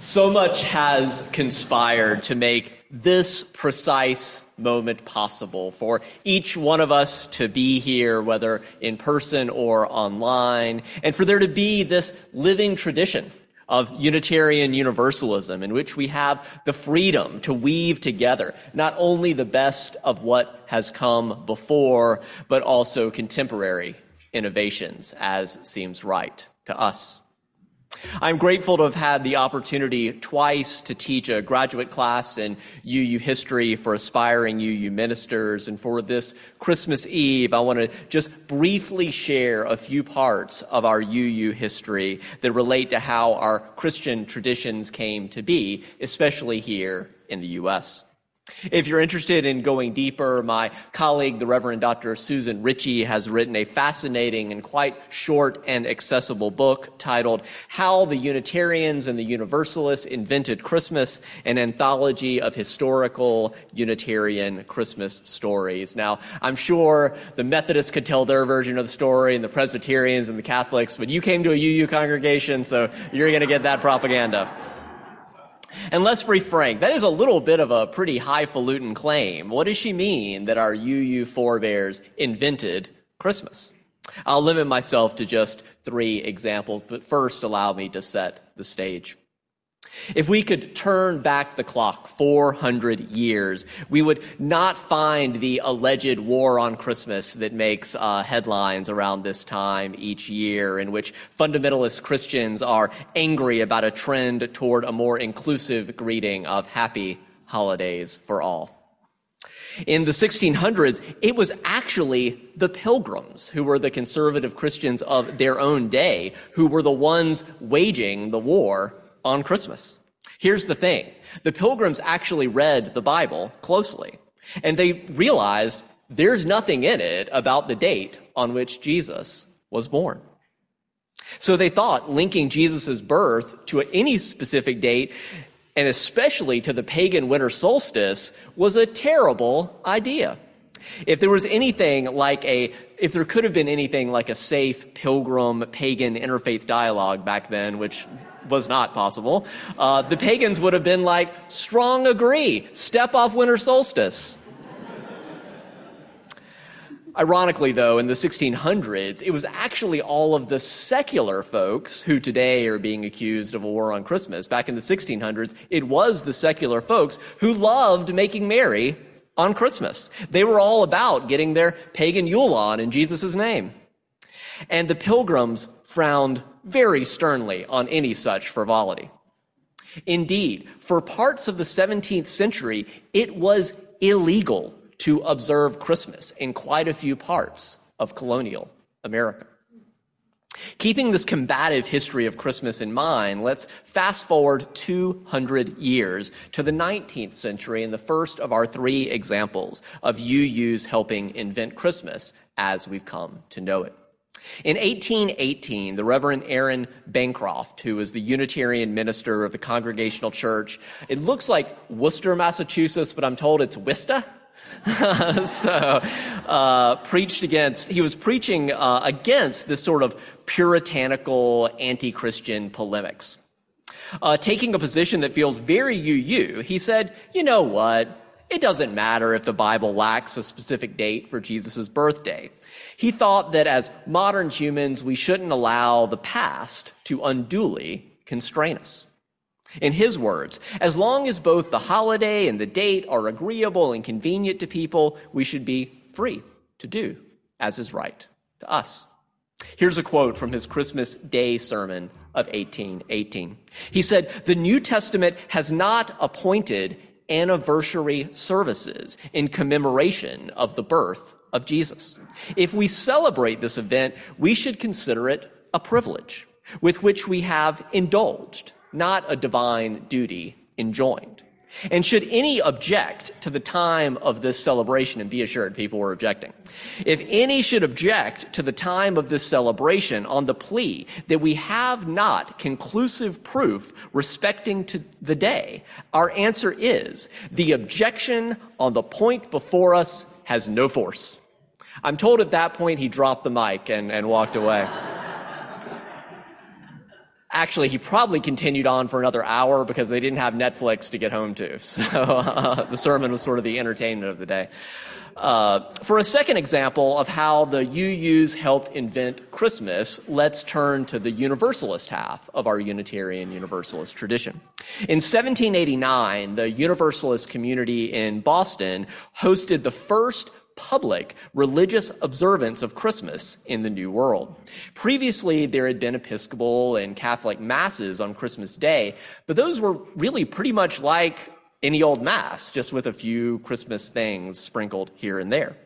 So much has conspired to make this precise moment possible for each one of us to be here, whether in person or online, and for there to be this living tradition of Unitarian Universalism in which we have the freedom to weave together not only the best of what has come before, but also contemporary innovations as seems right to us. I'm grateful to have had the opportunity twice to teach a graduate class in UU history for aspiring UU ministers. And for this Christmas Eve, I want to just briefly share a few parts of our UU history that relate to how our Christian traditions came to be, especially here in the U.S. If you're interested in going deeper, my colleague, the Reverend Dr. Susan Ritchie, has written a fascinating and quite short and accessible book titled How the Unitarians and the Universalists Invented Christmas, an anthology of historical Unitarian Christmas stories. Now, I'm sure the Methodists could tell their version of the story, and the Presbyterians and the Catholics, but you came to a UU congregation, so you're going to get that propaganda. And let's be frank, that is a little bit of a pretty highfalutin claim. What does she mean that our UU forebears invented Christmas? I'll limit myself to just three examples, but first allow me to set the stage. If we could turn back the clock 400 years, we would not find the alleged war on Christmas that makes uh, headlines around this time each year, in which fundamentalist Christians are angry about a trend toward a more inclusive greeting of happy holidays for all. In the 1600s, it was actually the pilgrims who were the conservative Christians of their own day who were the ones waging the war on Christmas. Here's the thing. The pilgrims actually read the Bible closely and they realized there's nothing in it about the date on which Jesus was born. So they thought linking Jesus' birth to any specific date and especially to the pagan winter solstice was a terrible idea. If there was anything like a, if there could have been anything like a safe pilgrim pagan interfaith dialogue back then, which was not possible, uh, the pagans would have been like, strong agree, step off winter solstice. Ironically, though, in the 1600s, it was actually all of the secular folks who today are being accused of a war on Christmas. Back in the 1600s, it was the secular folks who loved making merry on Christmas. They were all about getting their pagan Yule on in Jesus' name. And the pilgrims frowned very sternly on any such frivolity. Indeed, for parts of the 17th century, it was illegal to observe Christmas in quite a few parts of colonial America. Keeping this combative history of Christmas in mind, let's fast forward 200 years to the 19th century and the first of our three examples of UU's helping invent Christmas as we've come to know it. In 1818, the Reverend Aaron Bancroft, who was the Unitarian minister of the Congregational Church, it looks like Worcester, Massachusetts, but I'm told it's Worcester. so, uh, preached against, he was preaching uh, against this sort of puritanical anti Christian polemics. Uh, taking a position that feels very UU, he said, you know what? It doesn't matter if the Bible lacks a specific date for Jesus' birthday. He thought that as modern humans, we shouldn't allow the past to unduly constrain us. In his words, as long as both the holiday and the date are agreeable and convenient to people, we should be free to do as is right to us. Here's a quote from his Christmas Day sermon of 1818. He said, The New Testament has not appointed anniversary services in commemoration of the birth of Jesus. If we celebrate this event, we should consider it a privilege with which we have indulged, not a divine duty enjoined. And should any object to the time of this celebration, and be assured people were objecting, if any should object to the time of this celebration on the plea that we have not conclusive proof respecting to the day, our answer is the objection on the point before us has no force. I'm told at that point he dropped the mic and, and walked away. Actually, he probably continued on for another hour because they didn't have Netflix to get home to. So uh, the sermon was sort of the entertainment of the day. Uh, for a second example of how the UUs helped invent Christmas, let's turn to the Universalist half of our Unitarian Universalist tradition. In 1789, the Universalist community in Boston hosted the first public religious observance of Christmas in the New World. Previously, there had been Episcopal and Catholic masses on Christmas Day, but those were really pretty much like any old mass, just with a few Christmas things sprinkled here and there.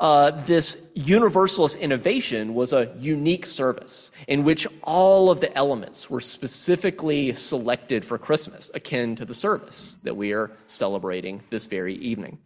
Uh, this universalist innovation was a unique service in which all of the elements were specifically selected for Christmas, akin to the service that we are celebrating this very evening.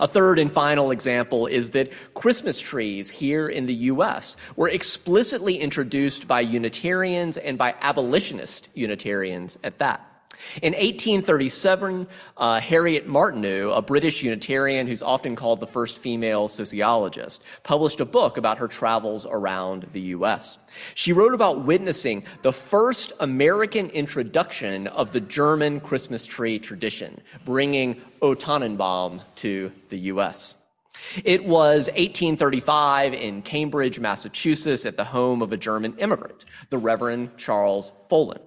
A third and final example is that Christmas trees here in the U.S. were explicitly introduced by Unitarians and by abolitionist Unitarians at that. In 1837, uh, Harriet Martineau, a British Unitarian who's often called the first female sociologist, published a book about her travels around the U.S. She wrote about witnessing the first American introduction of the German Christmas tree tradition, bringing O Tannenbaum to the U.S. It was 1835 in Cambridge, Massachusetts, at the home of a German immigrant, the Reverend Charles Follen.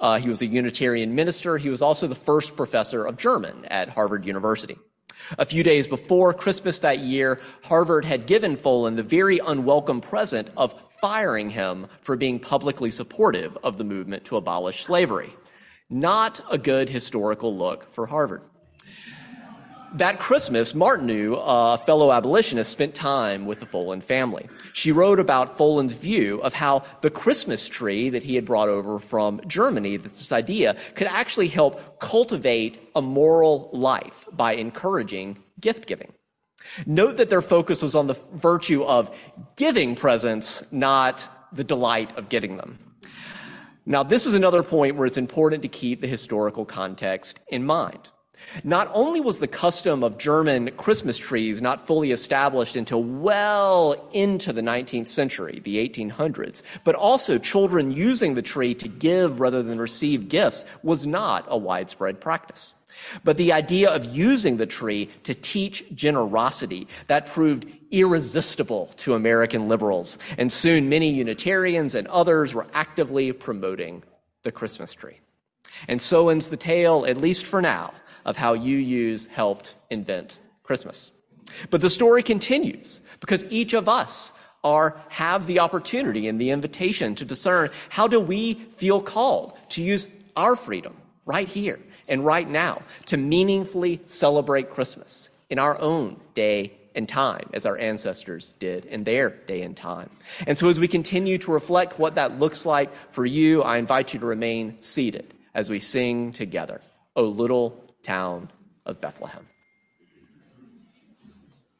Uh, he was a Unitarian minister. He was also the first professor of German at Harvard University. A few days before Christmas that year, Harvard had given Follen the very unwelcome present of firing him for being publicly supportive of the movement to abolish slavery. Not a good historical look for Harvard. That Christmas, Martineau, a fellow abolitionist, spent time with the Follen family. She wrote about Follen's view of how the Christmas tree that he had brought over from Germany, this idea, could actually help cultivate a moral life by encouraging gift giving. Note that their focus was on the virtue of giving presents, not the delight of getting them. Now, this is another point where it's important to keep the historical context in mind. Not only was the custom of German Christmas trees not fully established until well into the 19th century, the 1800s, but also children using the tree to give rather than receive gifts was not a widespread practice. But the idea of using the tree to teach generosity, that proved irresistible to American liberals. And soon many Unitarians and others were actively promoting the Christmas tree. And so ends the tale, at least for now, of how UUs helped invent Christmas. But the story continues because each of us are have the opportunity and the invitation to discern how do we feel called to use our freedom right here and right now to meaningfully celebrate Christmas in our own day and time as our ancestors did in their day and time. And so as we continue to reflect what that looks like for you, I invite you to remain seated as we sing together, O little town of Bethlehem.